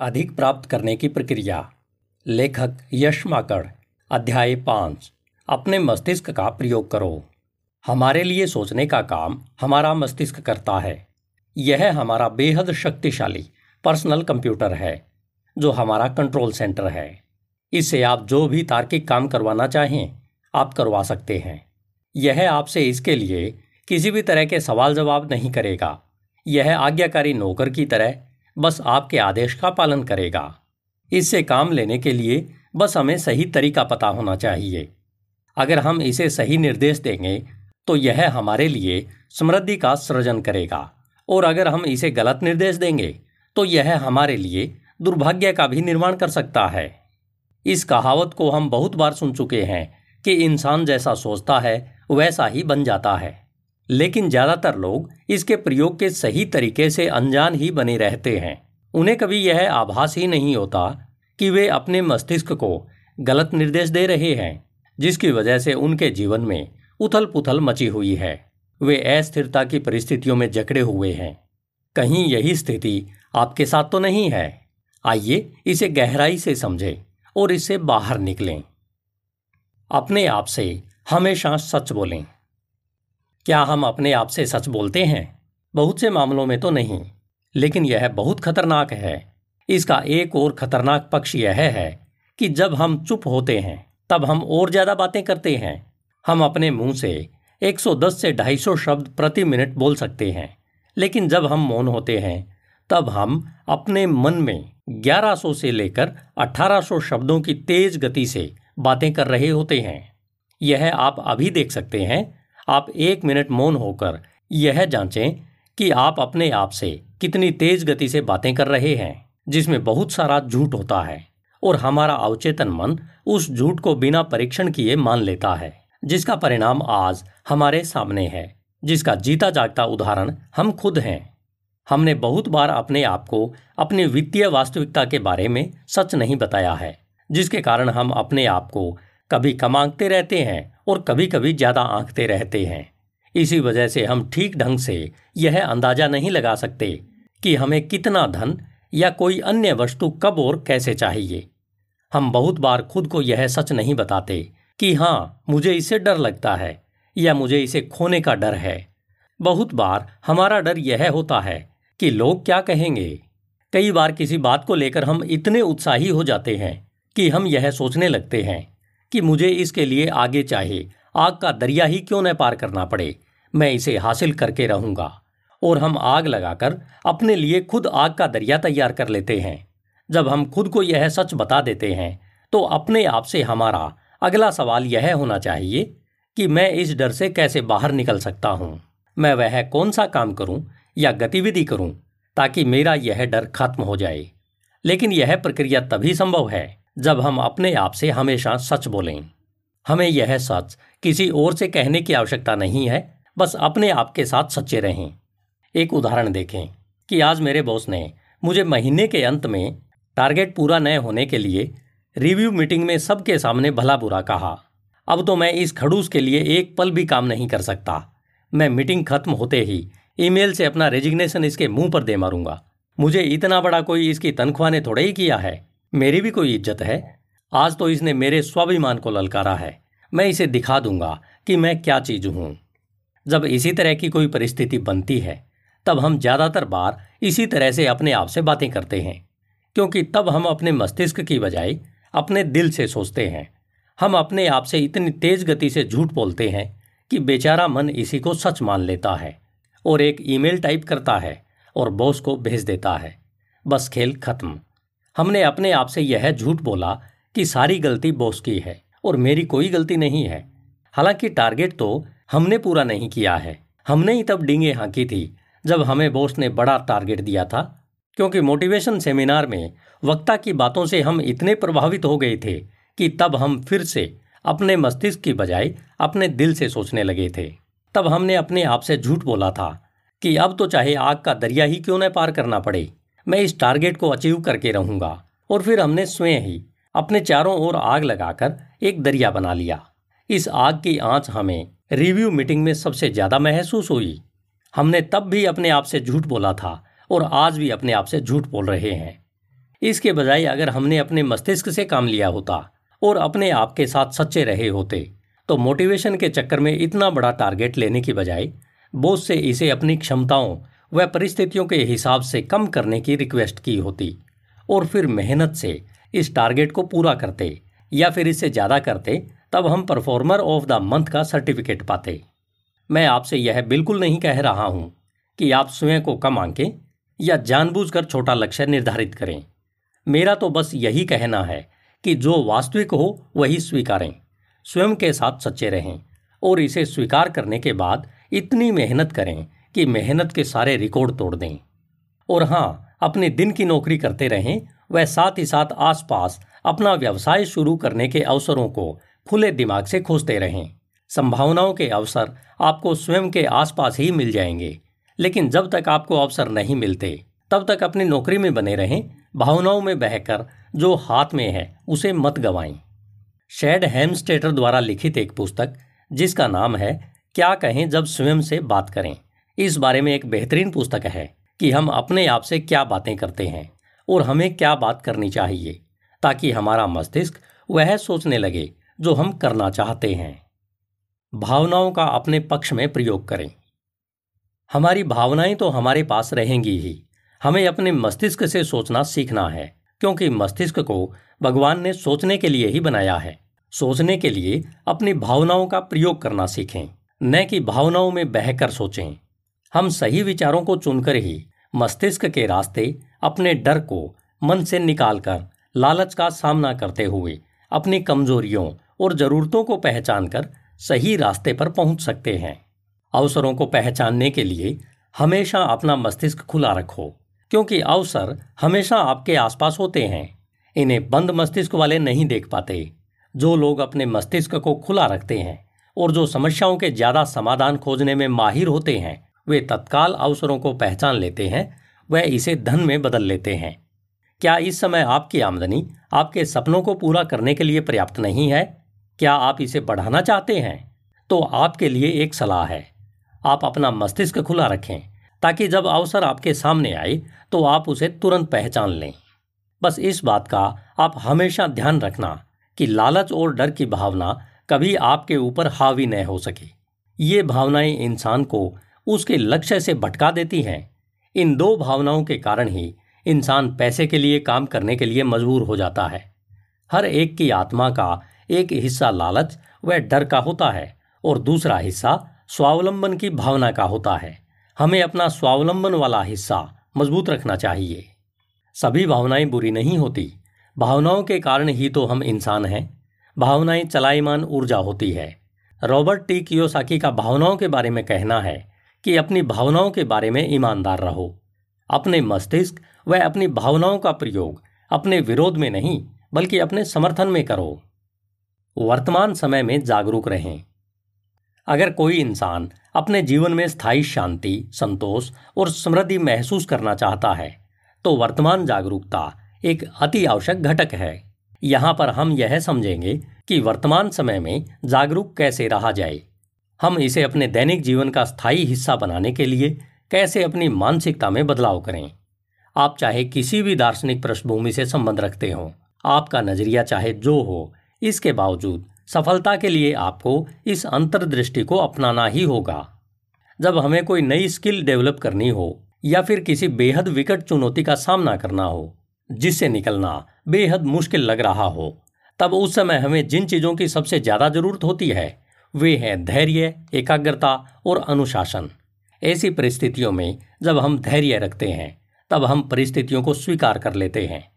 अधिक प्राप्त करने की प्रक्रिया। लेखक यश माकड़ अध्याय पाँच। अपने मस्तिष्क का प्रयोग करो। हमारे लिए सोचने का काम हमारा मस्तिष्क करता है। यह हमारा बेहद शक्तिशाली पर्सनल कंप्यूटर है, जो हमारा कंट्रोल सेंटर है। इससे आप जो भी तार्किक काम करवाना चाहें, आप करवा सकते हैं। यह आपसे इसके लिए किसी भी तरह के सवाल जवाब नहीं करेगा। यह आज्ञाकारी नौकर की तरह बस आपके आदेश का पालन करेगा। इससे काम लेने के लिए बस हमें सही तरीका पता होना चाहिए। अगर हम इसे सही निर्देश देंगे तो यह हमारे लिए समृद्धि का सृजन करेगा। और अगर हम इसे गलत निर्देश देंगे तो यह हमारे लिए दुर्भाग्य का भी निर्माण कर सकता है। इस कहावत को हम बहुत बार सुन चुके हैं कि इंसान जैसा सोचता है, वैसा ही बन जाता है। लेकिन ज़्यादातर लोग इसके प्रयोग के सही तरीके से अनजान ही बने रहते हैं। उन्हें कभी यह आभास ही नहीं होता कि वे अपने मस्तिष्क को गलत निर्देश दे रहे हैं, जिसकी वजह से उनके जीवन में उथल पुथल मची हुई है। वे अस्थिरता की परिस्थितियों में जकड़े हुए हैं। कहीं यही स्थिति आपके साथ तो नहीं है। आइए इसे गहराई से समझें और इससे बाहर निकलें। अपने आप से हमेशा सच बोलें। क्या हम अपने आप से सच बोलते हैं? बहुत से मामलों में तो नहीं, लेकिन यह बहुत खतरनाक है। इसका एक और खतरनाक पक्ष यह है कि जब हम चुप होते हैं, तब हम और ज़्यादा बातें करते हैं। हम अपने मुँह से 110 से 250 शब्द प्रति मिनट बोल सकते हैं, लेकिन जब हम मौन होते हैं, तब हम अपने मन में 1100 से लेकर 1800 शब्दों की तेज गति से बातें कर रहे होते हैं। यह आप अभी देख सकते हैं आप एक मिनट मौन होकर यह जांचें कि आप अपने आप से कितनी तेज गति से बातें कर रहे हैं, जिसमें बहुत सारा झूठ होता है, और हमारा अवचेतन मन उस झूठ को बिना परीक्षण किए मान लेता है, जिसका परिणाम आज हमारे सामने है, जिसका जीता जागता उदाहरण हम खुद हैं। हमने बहुत बार अपने आप को अपनी वित्तीय वास्तविकता के बारे में सच नहीं बताया है, जिसके कारण हम अपने आप को कभी कमांगते रहते हैं और कभी कभी ज़्यादा आंकते रहते हैं। इसी वजह से हम ठीक ढंग से यह अंदाज़ा नहीं लगा सकते कि हमें कितना धन या कोई अन्य वस्तु कब और कैसे चाहिए। हम बहुत बार खुद को यह सच नहीं बताते कि हाँ मुझे इसे डर लगता है या मुझे इसे खोने का डर है। बहुत बार हमारा डर यह होता है कि लोग क्या कहेंगे। कई बार किसी बात को लेकर हम इतने उत्साही हो जाते हैं कि हम यह सोचने लगते हैं। कि मुझे इसके लिए आगे चाहे। आग का दरिया ही क्यों न पार करना पड़े? मैं इसे हासिल करके रहूँगा। और हम आग लगाकर अपने लिए खुद आग का दरिया तैयार कर लेते हैं। जब हम खुद को यह सच बता देते हैं तो अपने आप से हमारा अगला सवाल यह होना चाहिए कि मैं इस डर से कैसे बाहर निकल सकता हूँ? मैं वह कौन सा काम करूँ या गतिविधि करूँ ताकि मेरा यह डर खत्म हो जाए? लेकिन यह प्रक्रिया तभी संभव है जब हम अपने आप से हमेशा सच बोलें। हमें यह सच किसी और से कहने की आवश्यकता नहीं है, बस अपने आप के साथ सच्चे रहें। एक उदाहरण देखें कि आज मेरे बॉस ने मुझे महीने के अंत में टारगेट पूरा न होने के लिए रिव्यू मीटिंग में सबके सामने भला बुरा कहा। अब तो मैं इस खड़ूस के लिए एक पल भी काम नहीं कर सकता। मैं मीटिंग खत्म होते ही ईमेल से अपना रेजिग्नेशन इसके मुँह पर दे मारूँगा। मुझे इतना बड़ा कोई इसकी तनख्वाह ने थोड़ा ही किया है। मेरी भी कोई इज़्ज़त है। आज तो इसने मेरे स्वाभिमान को ललकारा है। मैं इसे दिखा दूँगा कि मैं क्या चीज़ हूँ। जब इसी तरह की कोई परिस्थिति बनती है, तब हम ज़्यादातर बार इसी तरह से अपने आप से बातें करते हैं। क्योंकि तब हम अपने मस्तिष्क की बजाय अपने दिल से सोचते हैं। हम अपने आप से इतनी तेज गति से झूठ बोलते हैं कि बेचारा मन इसी को सच मान लेता है और एक ईमेल टाइप करता है और बॉस को भेज देता है। बस खेल खत्म। हमने अपने आप से यह झूठ बोला कि सारी गलती बॉस की है और मेरी कोई गलती नहीं है। हालाँकि टारगेट तो हमने पूरा नहीं किया है। हमने ही तब डींगे हाँकी थी जब हमें बॉस ने बड़ा टारगेट दिया था, क्योंकि मोटिवेशन सेमिनार में वक्ता की बातों से हम इतने प्रभावित हो गए थे कि तब हम फिर से अपने मस्तिष्क की बजाय अपने दिल से सोचने लगे थे। तब हमने अपने आप से झूठ बोला था कि अब तो चाहे आग का दरिया ही क्यों न पार करना पड़े। मैं इस टारगेट को अचीव करके रहूँगा। और फिर हमने स्वयं ही अपने चारों ओर आग लगाकर एक दरिया बना लिया। इस आग की आँच हमें रिव्यू मीटिंग में सबसे ज़्यादा महसूस हुई। हमने तब भी अपने आप से झूठ बोला था और आज भी अपने आप से झूठ बोल रहे हैं। इसके बजाय अगर हमने अपने मस्तिष्क से काम लिया होता और अपने आप के साथ सच्चे रहे होते तो मोटिवेशन के चक्कर में इतना बड़ा टारगेट लेने की बजाय बोस से इसे अपनी क्षमताओं व परिस्थितियों के हिसाब से कम करने की रिक्वेस्ट की होती और फिर मेहनत से इस टारगेट को पूरा करते या फिर इससे ज़्यादा करते, तब हम परफॉर्मर ऑफ़ द मंथ का सर्टिफिकेट पाते। मैं आपसे यह बिल्कुल नहीं कह रहा हूँ कि आप स्वयं को कम आंकें या जानबूझकर छोटा लक्ष्य निर्धारित करें। मेरा तो बस यही कहना है कि जो वास्तविक हो, वही स्वीकारें। स्वयं के साथ सच्चे रहें और इसे स्वीकार करने के बाद इतनी मेहनत करें कि मेहनत के सारे रिकॉर्ड तोड़ दें। और हाँ अपने दिन की नौकरी करते रहें व साथ ही साथ आसपास अपना व्यवसाय शुरू करने के अवसरों को खुले दिमाग से खोजते रहें। संभावनाओं के अवसर आपको स्वयं के आसपास ही मिल जाएँगे। लेकिन जब तक आपको अवसर नहीं मिलते, तब तक अपनी नौकरी में बने रहें, भावनाओं में बहकर जो हाथ में है, उसे मत गवाएँ। शेड हेमस्टेटर द्वारा लिखित एक पुस्तक, जिसका नाम है, क्या कहें जब स्वयं से बात करें। इस बारे में एक बेहतरीन पुस्तक है कि हम अपने आप से क्या बातें करते हैं और हमें क्या बात करनी चाहिए, ताकि हमारा मस्तिष्क वह सोचने लगे जो हम करना चाहते हैं। भावनाओं का अपने पक्ष में प्रयोग करें। हमारी भावनाएँ तो हमारे पास रहेंगी ही। हमें अपने मस्तिष्क से सोचना सीखना है, क्योंकि मस्तिष्क को भगवान ने सोचने के लिए ही बनाया है। सोचने के लिए अपनी भावनाओं का प्रयोग करना सीखें, न कि भावनाओं में बहकर सोचें। हम सही विचारों को चुनकर ही मस्तिष्क के रास्ते अपने डर को मन से निकालकर लालच का सामना करते हुए अपनी कमजोरियों और जरूरतों को पहचान कर सही रास्ते पर पहुँच सकते हैं। अवसरों को पहचानने के लिए हमेशा अपना मस्तिष्क खुला रखो, क्योंकि अवसर हमेशा आपके आसपास होते हैं। इन्हें बंद मस्तिष्क वाले नहीं देख पाते। जो लोग अपने मस्तिष्क को खुला रखते हैं और जो समस्याओं के ज़्यादा समाधान खोजने में माहिर होते हैं वे तत्काल अवसरों को पहचान लेते हैं, वह इसे धन में बदल लेते हैं। क्या इस समय आपकी आमदनी आपके सपनों को पूरा करने के लिए पर्याप्त नहीं है? क्या आप इसे बढ़ाना चाहते हैं? तो आपके लिए एक सलाह है। आप अपना मस्तिष्क खुला रखें, ताकि जब अवसर आपके सामने आए तो आप उसे तुरंत पहचान लें। बस इस बात का आप हमेशा ध्यान रखना कि लालच और डर की भावना कभी आपके ऊपर हावी न हो सके। ये भावनाएँ इंसान को उसके लक्ष्य से भटका देती हैं। इन दो भावनाओं के कारण ही इंसान पैसे के लिए काम करने के लिए मजबूर हो जाता है। हर एक की आत्मा का एक हिस्सा लालच व डर का होता है और दूसरा हिस्सा स्वावलंबन की भावना का होता है। हमें अपना स्वावलंबन वाला हिस्सा मज़बूत रखना चाहिए। सभी भावनाएँ बुरी नहीं होती। भावनाओं के कारण ही तो हम इंसान हैं। भावनाएँ चलाईमान ऊर्जा होती है। रॉबर्ट टी कियोसाकी का भावनाओं के बारे में कहना है कि अपनी भावनाओं के बारे में ईमानदार रहो। अपने मस्तिष्क व अपनी भावनाओं का प्रयोग अपने विरोध में नहीं, बल्कि अपने समर्थन में करो। वर्तमान समय में जागरूक रहें। अगर कोई इंसान अपने जीवन में स्थायी शांति, संतोष और समृद्धि महसूस करना चाहता है तो वर्तमान जागरूकता एक अति आवश्यक घटक है। यहाँ पर हम यह समझेंगे कि वर्तमान समय में जागरूक कैसे रहा जाए। हम इसे अपने दैनिक जीवन का स्थायी हिस्सा बनाने के लिए कैसे अपनी मानसिकता में बदलाव करें? आप चाहे किसी भी दार्शनिक पृष्ठभूमि से संबंध रखते हो, आपका नज़रिया चाहे जो हो, इसके बावजूद सफलता के लिए आपको इस अंतर्दृष्टि को अपनाना ही होगा। जब हमें कोई नई स्किल डेवलप करनी हो या फिर किसी बेहद विकट चुनौती का सामना करना हो, जिससे निकलना बेहद मुश्किल लग रहा हो, तब उस समय हमें जिन चीज़ों की सबसे ज़्यादा ज़रूरत होती है वे हैं धैर्य, एकाग्रता और अनुशासन। ऐसी परिस्थितियों में जब हम धैर्य रखते हैं, तब हम परिस्थितियों को स्वीकार कर लेते हैं।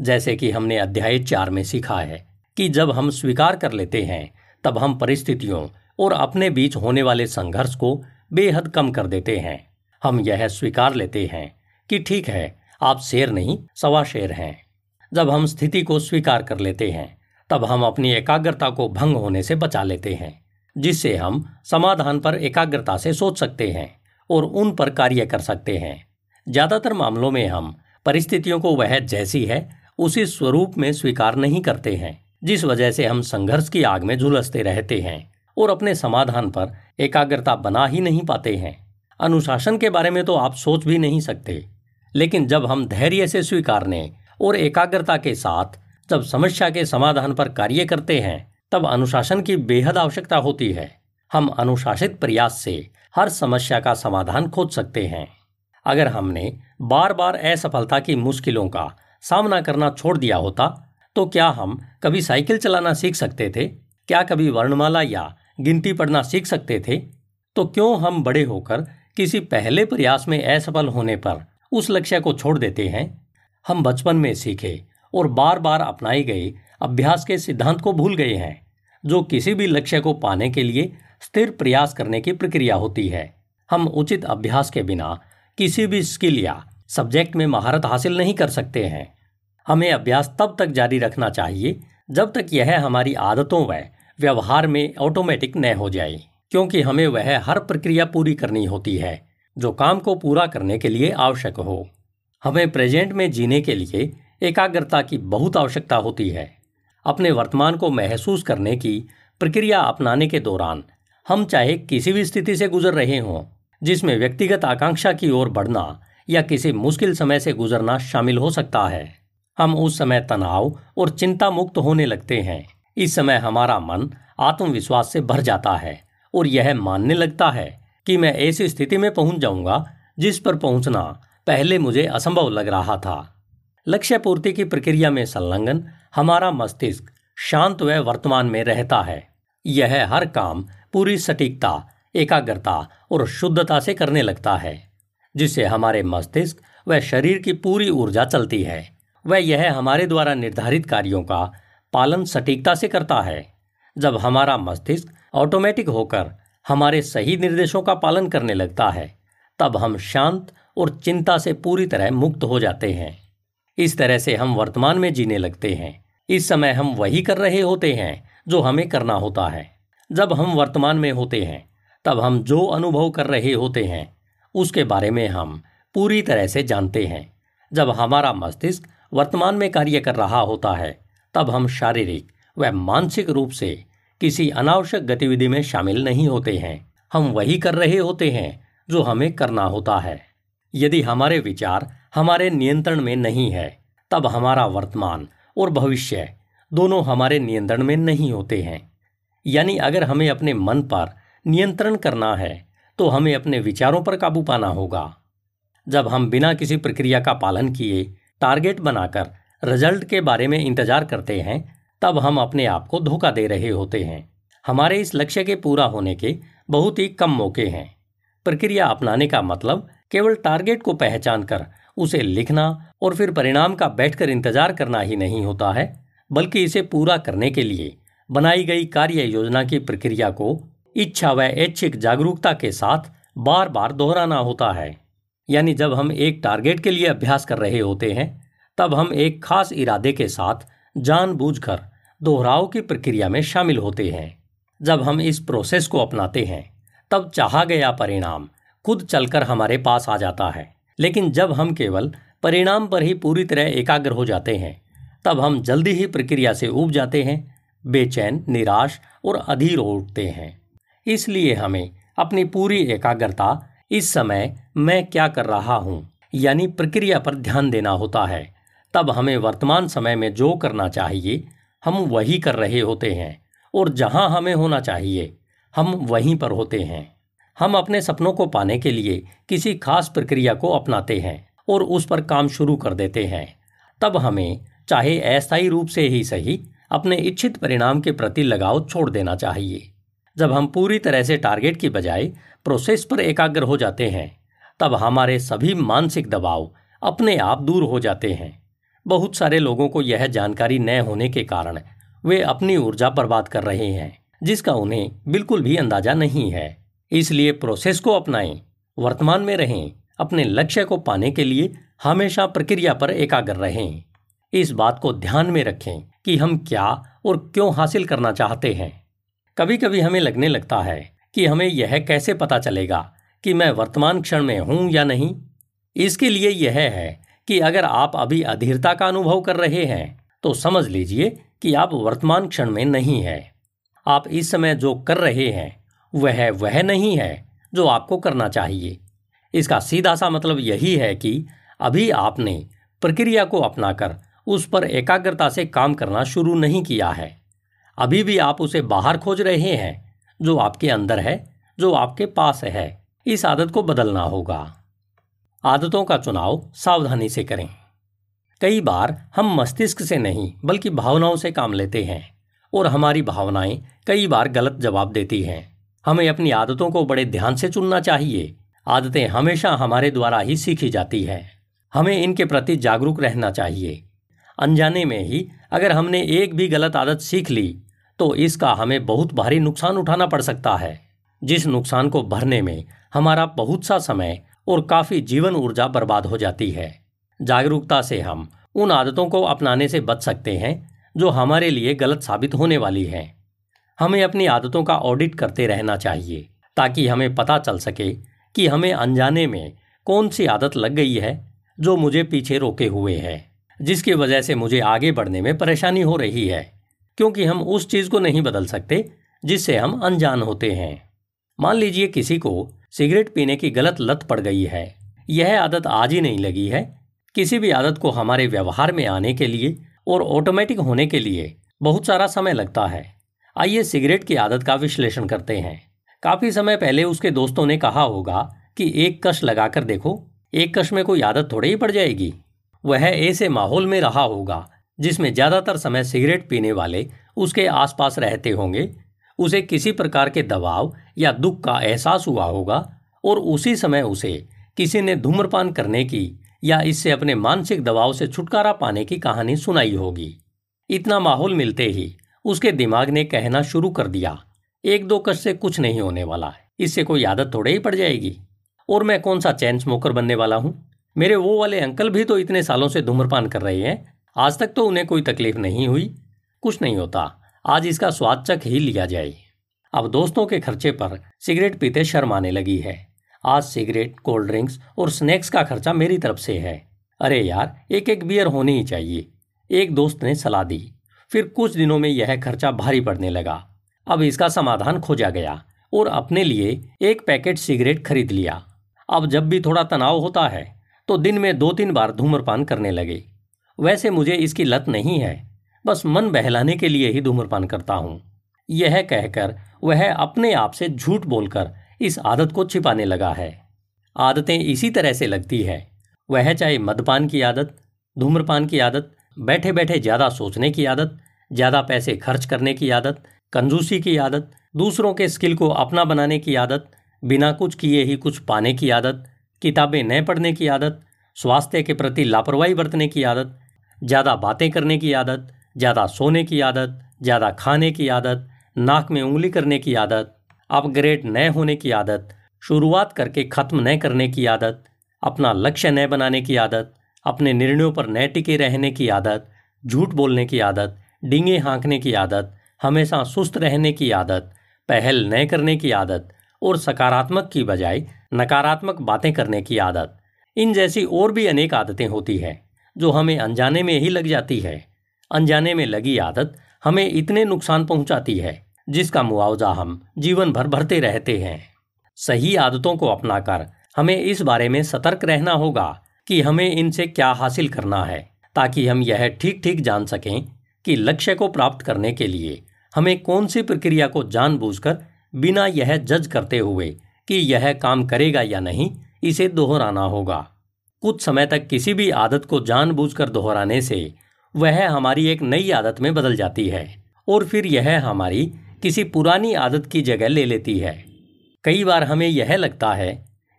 जैसे कि हमने अध्याय चार में सीखा है कि जब हम स्वीकार कर लेते हैं, तब हम परिस्थितियों और अपने बीच होने वाले संघर्ष को बेहद कम कर देते हैं। हम यह स्वीकार लेते हैं कि ठीक है, आप शेर नहीं, सवा शेर हैं। जब हम स्थिति को स्वीकार कर लेते हैं, तब हम अपनी एकाग्रता को भंग होने से बचा लेते हैं। जिससे हम समाधान पर एकाग्रता से सोच सकते हैं और उन पर कार्य कर सकते हैं। ज़्यादातर मामलों में हम परिस्थितियों को वह जैसी है, उसी स्वरूप में स्वीकार नहीं करते हैं, जिस वजह से हम संघर्ष की आग में झुलसते रहते हैं और अपने समाधान पर एकाग्रता बना ही नहीं पाते हैं। अनुशासन के बारे में तो आप सोच भी नहीं सकते, लेकिन जब हम धैर्य से स्वीकारने और एकाग्रता के साथ, जब समस्या के समाधान पर कार्य करते हैं तब अनुशासन की बेहद आवश्यकता होती है। हम अनुशासित प्रयास से हर समस्या का समाधान खोज सकते हैं। अगर हमने बार बार असफलता की मुश्किलों का सामना करना छोड़ दिया होता तो क्या हम कभी साइकिल चलाना सीख सकते थे? क्या कभी वर्णमाला या गिनती पढ़ना सीख सकते थे? तो क्यों हम बड़े होकर किसी पहले प्रयास में असफल होने पर उस लक्ष्य को छोड़ देते हैं? हम बचपन में सीखे और बार बार अपनाए गए अभ्यास के सिद्धांत को भूल गए हैं, जो किसी भी लक्ष्य को पाने के लिए स्थिर प्रयास करने की प्रक्रिया होती है। हम उचित अभ्यास के बिना किसी भी स्किल या सब्जेक्ट में महारत हासिल नहीं कर सकते हैं। हमें अभ्यास तब तक जारी रखना चाहिए, जब तक यह हमारी आदतों व व्यवहार में ऑटोमेटिक न हो जाए, क्योंकि हमें वह हर प्रक्रिया पूरी करनी होती है, जो काम को पूरा करने के लिए आवश्यक हो। हमें प्रेजेंट में जीने के लिए एकाग्रता की बहुत आवश्यकता होती है। अपने वर्तमान को महसूस करने की प्रक्रिया अपनाने के दौरान हम चाहे किसी भी स्थिति से गुजर रहे हों, जिसमें व्यक्तिगत आकांक्षा की ओर बढ़ना या किसी मुश्किल समय से गुजरना शामिल हो सकता है, हम उस समय तनाव और चिंता मुक्त होने लगते हैं। इस समय हमारा मन आत्मविश्वास से भर जाता है और यह मानने लगता है कि मैं ऐसी स्थिति में पहुँच जाऊँगा जिस पर पहुँचना पहले मुझे असंभव लग रहा था। लक्ष्य पूर्ति की प्रक्रिया में संलग्न हमारा मस्तिष्क शांत व वर्तमान में रहता है। यह हर काम पूरी सटीकता, एकाग्रता और शुद्धता से करने लगता है, जिससे हमारे मस्तिष्क व शरीर की पूरी ऊर्जा चलती है। वह यह हमारे द्वारा निर्धारित कार्यों का पालन सटीकता से करता है। जब हमारा मस्तिष्क ऑटोमेटिक होकर हमारे सही निर्देशों का पालन करने लगता है, तब हम शांत और चिंता से पूरी तरह मुक्त हो जाते हैं। इस तरह से हम वर्तमान में जीने लगते हैं। इस समय हम वही कर रहे होते हैं, जो हमें करना होता है। जब हम वर्तमान में होते हैं, तब हम जो अनुभव कर रहे होते हैं, उसके बारे में हम पूरी तरह से जानते हैं। जब हमारा मस्तिष्क वर्तमान में कार्य कर रहा होता है, तब हम शारीरिक व मानसिक रूप से किसी अनावश्यक गतिविधि में शामिल नहीं होते हैं। हम वही कर रहे होते हैं, जो हमें करना होता है। यदि हमारे विचार हमारे नियंत्रण में नहीं है, तब हमारा वर्तमान और भविष्य दोनों हमारे नियंत्रण में नहीं होते हैं। यानी अगर हमें अपने मन पर नियंत्रण करना है तो हमें अपने विचारों पर काबू पाना होगा। जब हम बिना किसी प्रक्रिया का पालन किए टारगेट बनाकर रिज़ल्ट के बारे में इंतज़ार करते हैं, तब हम अपने आप को धोखा दे रहे होते हैं। हमारे इस लक्ष्य के पूरा होने के बहुत ही कम मौके हैं। प्रक्रिया अपनाने का मतलब केवल टारगेट को पहचान कर उसे लिखना और फिर परिणाम का बैठकर इंतज़ार करना ही नहीं होता है, बल्कि इसे पूरा करने के लिए बनाई गई कार्य योजना की प्रक्रिया को इच्छा व ऐच्छिक जागरूकता के साथ बार बार दोहराना होता है। यानी जब हम एक टारगेट के लिए अभ्यास कर रहे होते हैं, तब हम एक खास इरादे के साथ जानबूझकर दोहराव की प्रक्रिया में शामिल होते हैं। जब हम इस प्रोसेस को अपनाते हैं, तब चाहा गया परिणाम खुद चलकर हमारे पास आ जाता है। लेकिन जब हम केवल परिणाम पर ही पूरी तरह एकाग्र हो जाते हैं, तब हम जल्दी ही प्रक्रिया से उब जाते हैं, बेचैन, निराश और अधीर उठते हैं। इसलिए हमें अपनी पूरी एकाग्रता इस समय मैं क्या कर रहा हूँ, यानी प्रक्रिया पर ध्यान देना होता है। तब हमें वर्तमान समय में जो करना चाहिए, हम वही कर रहे होते हैं, और जहाँ हमें होना चाहिए, हम वहीं पर होते हैं। हम अपने सपनों को पाने के लिए किसी खास प्रक्रिया को अपनाते हैं और उस पर काम शुरू कर देते हैं। तब हमें चाहे अस्थायी रूप से ही सही, अपने इच्छित परिणाम के प्रति लगाव छोड़ देना चाहिए। जब हम पूरी तरह से टारगेट की बजाय प्रोसेस पर एकाग्र हो जाते हैं, तब हमारे सभी मानसिक दबाव अपने आप दूर हो जाते हैं। बहुत सारे लोगों को यह जानकारी न होने के कारण वे अपनी ऊर्जा बर्बाद कर रहे हैं, जिसका उन्हें बिल्कुल भी अंदाज़ा नहीं है। इसलिए प्रोसेस को अपनाएँ, वर्तमान में रहें, अपने लक्ष्य को पाने के लिए हमेशा प्रक्रिया पर एकाग्र रहें। इस बात को ध्यान में रखें कि हम क्या और क्यों हासिल करना चाहते हैं। कभी कभी हमें लगने लगता है कि हमें यह कैसे पता चलेगा कि मैं वर्तमान क्षण में हूँ या नहीं। इसके लिए यह है कि अगर आप अभी अधीरता का अनुभव कर रहे हैं तो समझ लीजिए कि आप वर्तमान क्षण में नहीं है। आप इस समय जो कर रहे हैं वह वह नहीं है जो आपको करना चाहिए। इसका सीधा सा मतलब यही है कि अभी आपने प्रक्रिया को अपनाकर उस पर एकाग्रता से काम करना शुरू नहीं किया है। अभी भी आप उसे बाहर खोज रहे हैं, जो आपके अंदर है, जो आपके पास है। इस आदत को बदलना होगा। आदतों का चुनाव सावधानी से करें। कई बार हम मस्तिष्क से नहीं, बल्कि भावनाओं से काम लेते हैं, और हमारी भावनाएँ कई बार गलत जवाब देती हैं। हमें अपनी आदतों को बड़े ध्यान से चुनना चाहिए। आदतें हमेशा हमारे द्वारा ही सीखी जाती हैं। हमें इनके प्रति जागरूक रहना चाहिए। अनजाने में ही अगर हमने एक भी गलत आदत सीख ली तो इसका हमें बहुत भारी नुकसान उठाना पड़ सकता है। जिस नुकसान को भरने में हमारा बहुत सा समय और काफ़ी जीवन ऊर्जा बर्बाद हो जाती है। जागरूकता से हम उन आदतों को अपनाने से बच सकते हैं, जो हमारे लिए गलत साबित होने वाली हैं। हमें अपनी आदतों का ऑडिट करते रहना चाहिए, ताकि हमें पता चल सके कि हमें अनजाने में कौन सी आदत लग गई है जो मुझे पीछे रोके हुए है, जिसकी वजह से मुझे आगे बढ़ने में परेशानी हो रही है, क्योंकि हम उस चीज़ को नहीं बदल सकते जिससे हम अनजान होते हैं। मान लीजिए किसी को सिगरेट पीने की गलत लत पड़ गई है, यह आदत आज ही नहीं लगी है। किसी भी आदत को हमारे व्यवहार में आने के लिए और ऑटोमेटिक होने के लिए बहुत सारा समय लगता है। आइए सिगरेट की आदत का विश्लेषण करते हैं। काफ़ी समय पहले उसके दोस्तों ने कहा होगा कि एक कश लगाकर देखो, एक कश में कोई आदत थोड़ी ही पड़ जाएगी। वह ऐसे माहौल में रहा होगा, जिसमें ज़्यादातर समय सिगरेट पीने वाले उसके आसपास रहते होंगे। उसे किसी प्रकार के दबाव या दुख का एहसास हुआ होगा, और उसी समय उसे किसी ने धूम्रपान करने की या इससे अपने मानसिक दबाव से छुटकारा पाने की कहानी सुनाई होगी। इतना माहौल मिलते ही उसके दिमाग ने कहना शुरू कर दिया, एक दो कश से कुछ नहीं होने वाला इससे कोई आदत थोड़े ही पड़ जाएगी। और मैं कौन सा चैन स्मोकर बनने वाला हूँ? मेरे वो वाले अंकल भी तो इतने सालों से धूम्रपान कर रहे हैं। आज तक तो उन्हें कोई तकलीफ़ नहीं हुई, कुछ नहीं होता। आज इसका स्वाद चक ही लिया जाए। अब दोस्तों के खर्चे पर सिगरेट पीते शर्म आने लगी है। आज सिगरेट, कोल्ड ड्रिंक्स और स्नैक्स का खर्चा मेरी तरफ़ से है। अरे यार एक एक बियर होनी ही चाहिए। एक दोस्त ने सलाह दी। फिर कुछ दिनों में यह खर्चा भारी पड़ने लगा। अब इसका समाधान खोजा गया और अपने लिए एक पैकेट सिगरेट खरीद लिया। अब जब भी थोड़ा तनाव होता है तो दिन में दो तीन बार धूम्रपान करने लगे। वैसे मुझे इसकी लत नहीं है, बस मन बहलाने के लिए ही धूम्रपान करता हूँ। यह कहकर वह अपने आप से झूठ बोलकर इस आदत को छिपाने लगा है। आदतें इसी तरह से लगती है। वह चाहे मदपान की आदत, धूम्रपान की आदत बैठे बैठे ज़्यादा सोचने की आदत ज़्यादा पैसे खर्च करने की आदत कंजूसी की आदत दूसरों के स्किल को अपना बनाने की आदत बिना कुछ किए ही कुछ पाने की आदत किताबें न पढ़ने की आदत स्वास्थ्य के प्रति लापरवाही बरतने की आदत ज़्यादा बातें करने की आदत ज़्यादा सोने की आदत ज़्यादा खाने की आदत नाक में उंगली करने की आदत अपग्रेड न होने की आदत शुरुआत करके ख़त्म न करने की आदत अपना लक्ष्य न बनाने की आदत अपने निर्णयों पर न टिके रहने की आदत, झूठ बोलने की आदत, डींगे हाँकने की आदत, हमेशा सुस्त रहने की आदत, पहल न करने की आदत और सकारात्मक की बजाय नकारात्मक बातें करने की आदत। इन जैसी और भी अनेक आदतें होती हैं, जो हमें अनजाने में ही लग जाती है। अनजाने में लगी आदत हमें इतने नुकसान पहुंचाती है, जिसका मुआवजा हम जीवन भर भरते रहते हैं। सही आदतों को अपनाकर हमें इस बारे में सतर्क रहना होगा कि हमें इनसे क्या हासिल करना है, ताकि हम यह ठीक ठीक जान सकें कि लक्ष्य को प्राप्त करने के लिए हमें कौन सी प्रक्रिया को जानबूझकर बिना यह जज करते हुए कि यह काम करेगा या नहीं, इसे दोहराना होगा। कुछ समय तक किसी भी आदत को जानबूझकर दोहराने से वह हमारी एक नई आदत में बदल जाती है और फिर यह हमारी किसी पुरानी आदत की जगह ले लेती है। कई बार हमें यह लगता है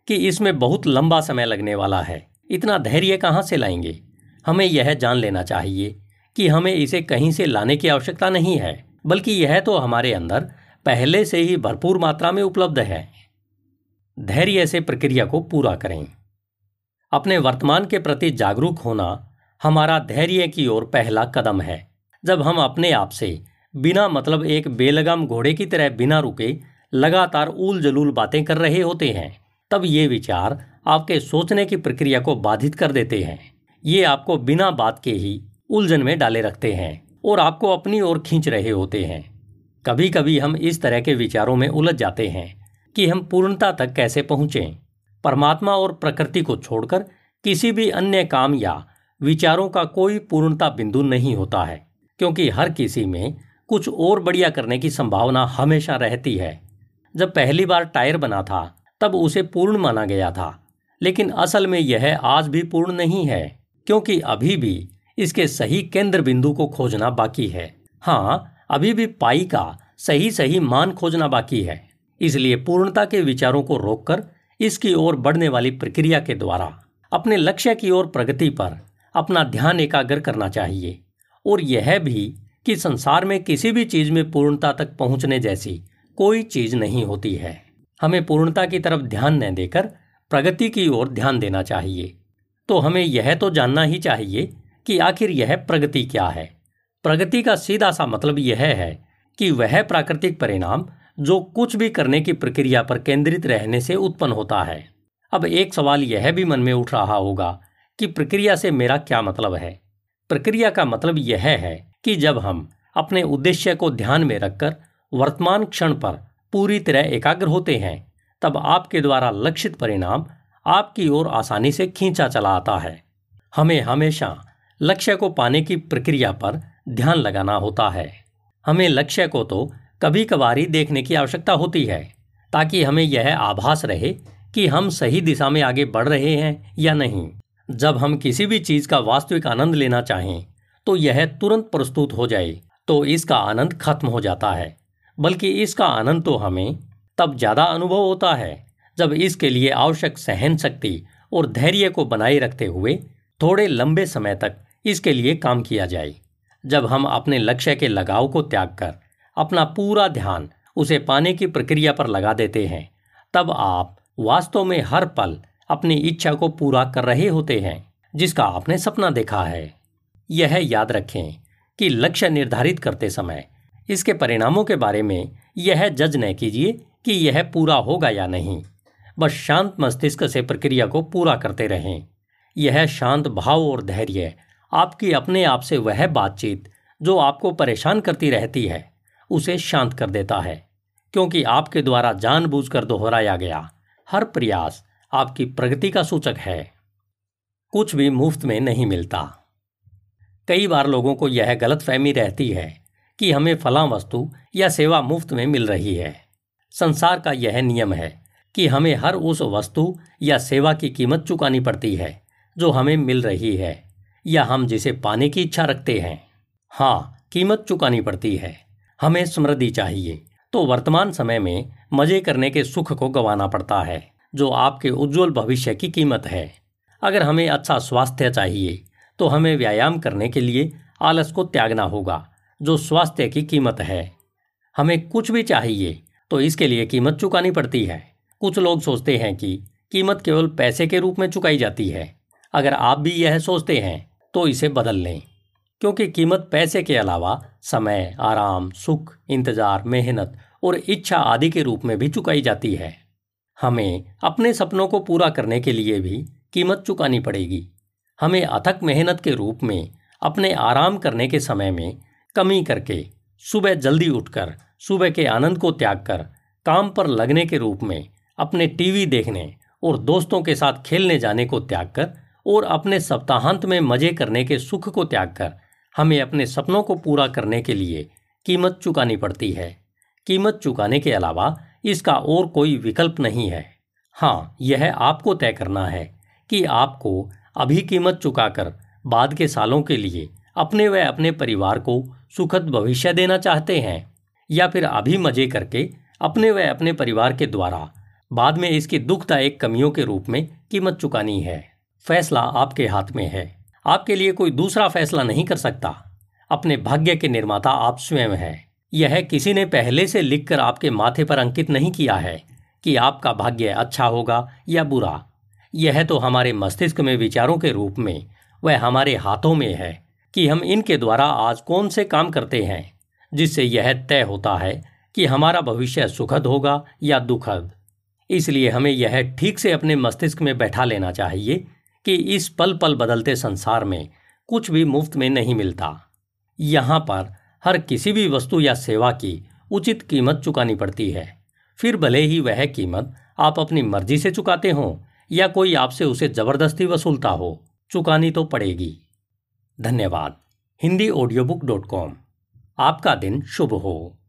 कि इसमें बहुत लंबा समय लगने वाला है। इतना धैर्य कहाँ से लाएँगे? हमें यह जान लेना चाहिए कि हमें इसे कहीं से लाने की आवश्यकता नहीं है, बल्कि यह तो हमारे अंदर पहले से ही भरपूर मात्रा में उपलब्ध है। धैर्य से प्रक्रिया को पूरा करें। अपने वर्तमान के प्रति जागरूक होना हमारा धैर्य की ओर पहला कदम है। जब हम अपने आप से बिना मतलब एक बेलगाम घोड़े की तरह बिना रुके लगातार उल जलूल बातें कर रहे होते हैं, तब ये विचार आपके सोचने की प्रक्रिया को बाधित कर देते हैं। ये आपको बिना बात के ही उलझन में डाले रखते हैं और आपको अपनी ओर खींच रहे होते हैं। कभी कभी हम इस तरह के विचारों में उलझ जाते हैं कि हम पूर्णता तक कैसे पहुंचें। परमात्मा और प्रकृति को छोड़कर किसी भी अन्य काम या विचारों का कोई पूर्णता बिंदु नहीं होता है, क्योंकि हर किसी में कुछ और बढ़िया करने की संभावना हमेशा रहती है। जब पहली बार टायर बना था, तब उसे पूर्ण माना गया था। लेकिन असल में यह आज भी पूर्ण नहीं है, क्योंकि अभी भी इसके सही केंद्र बिंदु को खोजना बाकी है। हाँ अभी भी पाई का सही सही मान खोजना बाकी है, इसलिए पूर्णता के विचारों को रोककर इसकी ओर बढ़ने वाली प्रक्रिया के द्वारा अपने लक्ष्य की ओर प्रगति पर अपना ध्यान एकाग्र करना चाहिए, और यह भी कि संसार में किसी भी चीज़ में पूर्णता तक पहुँचने जैसी कोई चीज़ नहीं होती है। हमें पूर्णता की तरफ़ ध्यान न देकर प्रगति की ओर ध्यान देना चाहिए। तो हमें यह तो जानना ही चाहिए कि आखिर यह प्रगति क्या है। प्रगति का सीधा सा मतलब यह है कि वह प्राकृतिक परिणाम जो कुछ भी करने की प्रक्रिया पर केंद्रित रहने से उत्पन्न होता है। अब एक सवाल यह भी मन में उठ रहा होगा कि प्रक्रिया से मेरा क्या मतलब है? प्रक्रिया का मतलब यह है कि जब हम अपने उद्देश्य को ध्यान में रखकर वर्तमान क्षण पर पूरी तरह एकाग्र होते हैं तब आपके द्वारा लक्षित परिणाम आपकी ओर आसानी से खींचा चला आता है। हमें हमेशा लक्ष्य को पाने की प्रक्रिया पर ध्यान लगाना होता है। हमें लक्ष्य को तो कभी कभार ही देखने की आवश्यकता होती है, ताकि हमें यह आभास रहे कि हम सही दिशा में आगे बढ़ रहे हैं या नहीं। जब हम किसी भी चीज़ का वास्तविक आनंद लेना चाहें तो यह तुरंत प्रस्तुत हो जाए तो इसका आनंद खत्म हो जाता है। बल्कि इसका आनंद तो हमें तब ज़्यादा अनुभव होता है। जब इसके लिए आवश्यक सहन शक्ति और धैर्य को बनाए रखते हुए थोड़े लंबे समय तक इसके लिए काम किया जाए। जब हम अपने लक्ष्य के लगाव को त्याग कर अपना पूरा ध्यान उसे पाने की प्रक्रिया पर लगा देते हैं, तब आप वास्तव में हर पल अपनी इच्छा को पूरा कर रहे होते हैं, जिसका आपने सपना देखा है। यह याद रखें कि लक्ष्य निर्धारित करते समय इसके परिणामों के बारे में यह जज न कीजिए कि यह पूरा होगा या नहीं। बस शांत मस्तिष्क से प्रक्रिया को पूरा करते रहें। यह शांत भाव और धैर्य, आपकी अपने आप से वह बातचीत जो आपको परेशान करती रहती है, उसे शांत कर देता है। क्योंकि आपके द्वारा जानबूझकर दोहराया गया हर प्रयास आपकी प्रगति का सूचक है। कुछ भी मुफ़्त में नहीं मिलता। कई बार लोगों को यह गलत फहमी रहती है कि हमें फला वस्तु या सेवा मुफ़्त में मिल रही है। संसार का यह नियम है कि हमें हर उस वस्तु या सेवा की कीमत चुकानी पड़ती है, जो हमें मिल रही है, या हम जिसे पाने की इच्छा रखते हैं। हाँ कीमत चुकानी पड़ती है। हमें समृद्धि चाहिए। तो वर्तमान समय में मज़े करने के सुख को गंवाना पड़ता है, जो आपके उज्जवल भविष्य की कीमत है। अगर हमें अच्छा स्वास्थ्य चाहिए तो हमें व्यायाम करने के लिए आलस को त्यागना होगा, जो स्वास्थ्य की कीमत है। हमें कुछ भी चाहिए तो इसके लिए कीमत चुकानी पड़ती है। कुछ लोग सोचते हैं कि कीमत केवल पैसे के रूप में चुकाई जाती है। अगर आप भी यह सोचते हैं तो इसे बदल लें। क्योंकि कीमत पैसे के अलावा समय, आराम, सुख, इंतज़ार, मेहनत और इच्छा आदि के रूप में भी चुकाई जाती है। हमें अपने सपनों को पूरा करने के लिए भी कीमत चुकानी पड़ेगी। हमें अथक मेहनत के रूप में अपने आराम करने के समय में कमी करके सुबह जल्दी उठकर सुबह के आनंद को त्याग कर काम पर लगने के रूप में अपने टीवी देखने और दोस्तों के साथ खेलने जाने को त्याग कर और अपने सप्ताहांत में मज़े करने के सुख को त्याग कर हमें अपने सपनों को पूरा करने के लिए कीमत चुकानी पड़ती है। कीमत चुकाने के अलावा इसका और कोई विकल्प नहीं है। हाँ यह आपको तय करना है कि आपको अभी कीमत चुकाकर बाद के सालों के लिए अपने व अपने परिवार को सुखद भविष्य देना चाहते हैं। या फिर अभी मज़े करके अपने व अपने परिवार के द्वारा। बाद में इसकी दुखदायक कमियों के रूप में कीमत चुकानी है। फैसला आपके हाथ में है। आपके लिए कोई दूसरा फैसला नहीं कर सकता। अपने भाग्य के निर्माता आप स्वयं हैं। यह किसी ने पहले से लिखकर आपके माथे पर अंकित नहीं किया है कि आपका भाग्य अच्छा होगा या बुरा। यह तो हमारे मस्तिष्क में विचारों के रूप में वह हमारे हाथों में है कि हम इनके द्वारा आज कौन से काम करते हैं। जिससे यह तय होता है कि हमारा भविष्य सुखद होगा या दुखद। इसलिए हमें यह ठीक से अपने मस्तिष्क में बैठा लेना चाहिए कि इस पल पल बदलते संसार में कुछ भी मुफ़्त में नहीं मिलता। यहाँ पर हर किसी भी वस्तु या सेवा की उचित कीमत चुकानी पड़ती है। फिर भले ही वह कीमत आप अपनी मर्ज़ी से चुकाते हो या कोई आपसे उसे ज़बरदस्ती वसूलता हो, चुकानी तो पड़ेगी। धन्यवाद। Hindi audio book dot com आपका दिन शुभ हो।